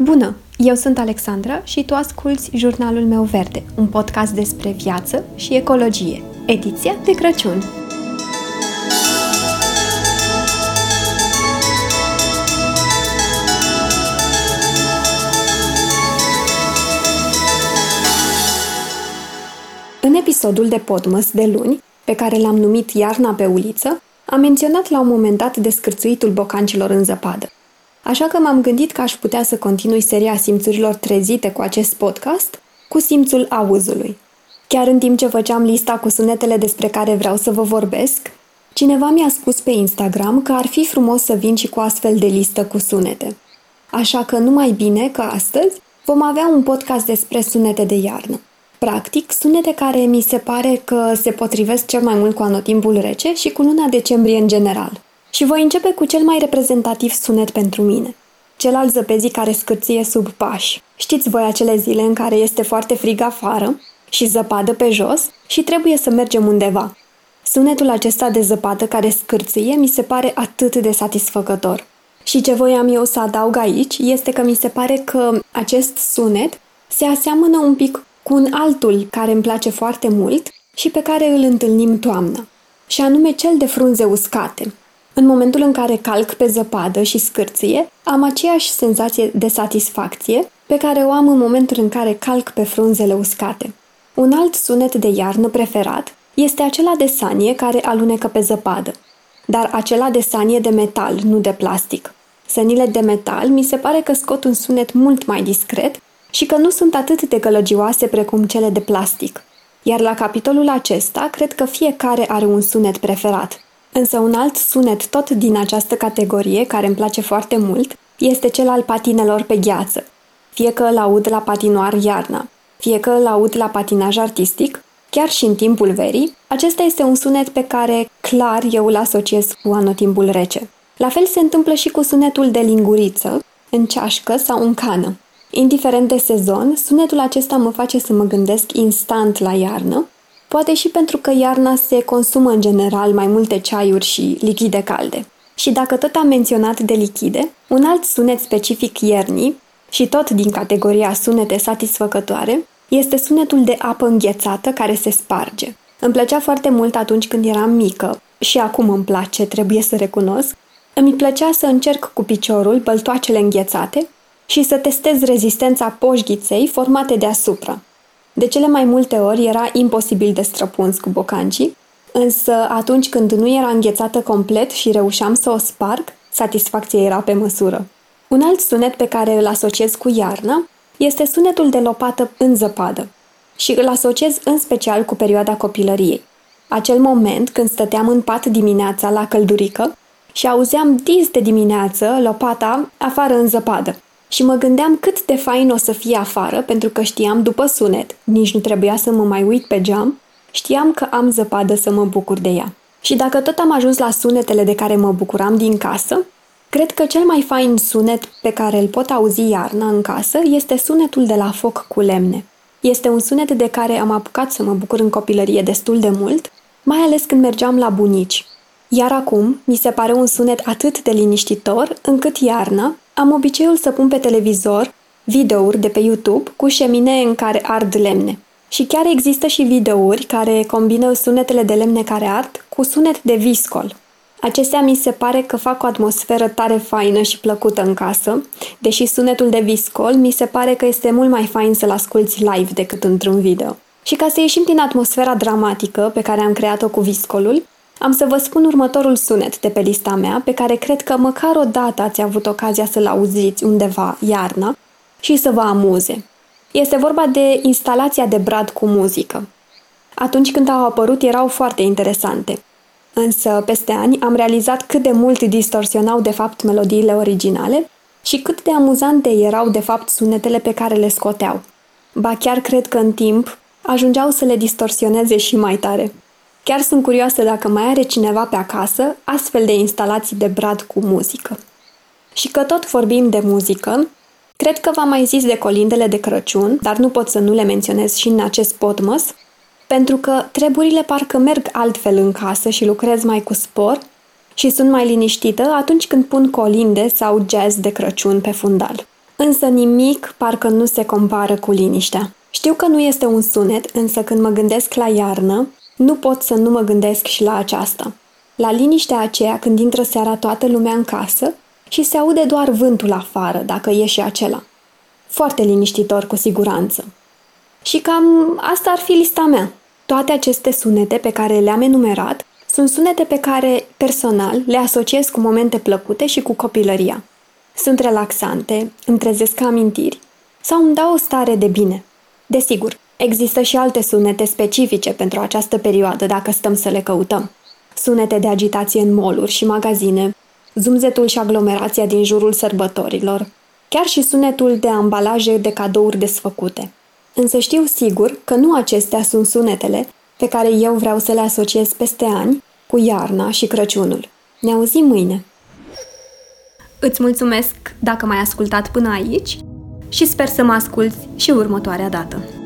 Bună! Eu sunt Alexandra și tu asculți Jurnalul meu verde, un podcast despre viață și ecologie, ediția de Crăciun. În episodul de Podmăs de luni, pe care l-am numit Iarna pe uliță, am menționat la un moment dat descârțuitul bocancilor în zăpadă. Așa că m-am gândit că aș putea să continui seria simțurilor trezite cu acest podcast cu simțul auzului. Chiar în timp ce făceam lista cu sunetele despre care vreau să vă vorbesc, cineva mi-a spus pe Instagram că ar fi frumos să vin și cu astfel de listă cu sunete. Așa că numai bine că astăzi vom avea un podcast despre sunete de iarnă. Practic, sunete care mi se pare că se potrivesc cel mai mult cu anotimpul rece și cu luna decembrie în general. Și voi începe cu cel mai reprezentativ sunet pentru mine. Cel al zăpezii care scârție sub pași. Știți voi acele zile în care este foarte frig afară și zăpadă pe jos și trebuie să mergem undeva. Sunetul acesta de zăpadă care scârție mi se pare atât de satisfăcător. Și ce voiam eu să adaug aici este că mi se pare că acest sunet se aseamănă un pic cu un altul care îmi place foarte mult și pe care îl întâlnim toamna, și anume cel de frunze uscate. În momentul în care calc pe zăpadă și scârție, am aceeași senzație de satisfacție pe care o am în momentul în care calc pe frunzele uscate. Un alt sunet de iarnă preferat este acela de sanie care alunecă pe zăpadă, dar acela de sanie de metal, nu de plastic. Sănile de metal mi se pare că scot un sunet mult mai discret și că nu sunt atât de gălăgioase precum cele de plastic. Iar la capitolul acesta, cred că fiecare are un sunet preferat. Însă un alt sunet tot din această categorie, care îmi place foarte mult, este cel al patinelor pe gheață. Fie că îl aud la patinoar iarna, fie că îl aud la patinaj artistic, chiar și în timpul verii, acesta este un sunet pe care clar eu îl asociez cu anotimpul rece. La fel se întâmplă și cu sunetul de linguriță, în ceașcă sau în cană. Indiferent de sezon, sunetul acesta mă face să mă gândesc instant la iarnă, poate și pentru că iarna se consumă în general mai multe ceaiuri și lichide calde. Și dacă tot am menționat de lichide, un alt sunet specific iernii, și tot din categoria sunete satisfăcătoare, este sunetul de apă înghețată care se sparge. Îmi plăcea foarte mult atunci când eram mică, și acum îmi place, trebuie să recunosc, îmi plăcea să încerc cu piciorul băltoacele înghețate și să testez rezistența poșghiței formate deasupra. De cele mai multe ori era imposibil de străpuns cu bocancii, însă atunci când nu era înghețată complet și reușeam să o sparg, satisfacția era pe măsură. Un alt sunet pe care îl asociez cu iarna este sunetul de lopată în zăpadă și îl asociez în special cu perioada copilăriei. Acel moment când stăteam în pat dimineața la căldurică și auzeam dis de dimineață lopata afară în zăpadă. Și mă gândeam cât de fain o să fie afară, pentru că știam după sunet, nici nu trebuia să mă mai uit pe geam, știam că am zăpadă să mă bucur de ea. Și dacă tot am ajuns la sunetele de care mă bucuram din casă, cred că cel mai fain sunet pe care îl pot auzi iarna în casă este sunetul de la foc cu lemne. Este un sunet de care am apucat să mă bucur în copilărie destul de mult, mai ales când mergeam la bunici. Iar acum mi se pare un sunet atât de liniștitor încât iarna am obiceiul să pun pe televizor videouri de pe YouTube cu șeminee în care ard lemne. Și chiar există și videouri care combină sunetele de lemne care ard cu sunet de viscol. Acestea mi se pare că fac o atmosferă tare faină și plăcută în casă, deși sunetul de viscol mi se pare că este mult mai fain să-l asculti live decât într-un video. Și ca să ieșim din atmosfera dramatică pe care am creat-o cu viscolul, am să vă spun următorul sunet de pe lista mea, pe care cred că măcar o dată ați avut ocazia să-l auziți undeva iarna și să vă amuze. Este vorba de instalația de brad cu muzică. Atunci când au apărut erau foarte interesante. Însă, peste ani, am realizat cât de mult distorsionau de fapt melodiile originale și cât de amuzante erau de fapt sunetele pe care le scoteau. Ba chiar cred că în timp ajungeau să le distorsioneze și mai tare. Chiar sunt curioasă dacă mai are cineva pe acasă astfel de instalații de brad cu muzică. Și că tot vorbim de muzică, cred că v-am mai zis de colindele de Crăciun, dar nu pot să nu le menționez și în acest podmăs, pentru că treburile parcă merg altfel în casă și lucrez mai cu spor și sunt mai liniștită atunci când pun colinde sau jazz de Crăciun pe fundal. Însă nimic parcă nu se compară cu liniștea. Știu că nu este un sunet, însă când mă gândesc la iarnă, nu pot să nu mă gândesc și la aceasta. La liniștea aceea când intră seara toată lumea în casă și se aude doar vântul afară, dacă e și acela. Foarte liniștitor, cu siguranță. Și cam asta ar fi lista mea. Toate aceste sunete pe care le-am enumerat sunt sunete pe care, personal, le asociez cu momente plăcute și cu copilăria. Sunt relaxante, îmi trezesc amintiri sau îmi dau o stare de bine. Desigur, există și alte sunete specifice pentru această perioadă dacă stăm să le căutăm. Sunete de agitație în moluri și magazine, zumzetul și aglomerația din jurul sărbătorilor, chiar și sunetul de ambalaje de cadouri desfăcute. Însă știu sigur că nu acestea sunt sunetele pe care eu vreau să le asociez peste ani cu iarna și Crăciunul. Ne auzim mâine! Îți mulțumesc dacă m-ai ascultat până aici și sper să mă asculți și următoarea dată.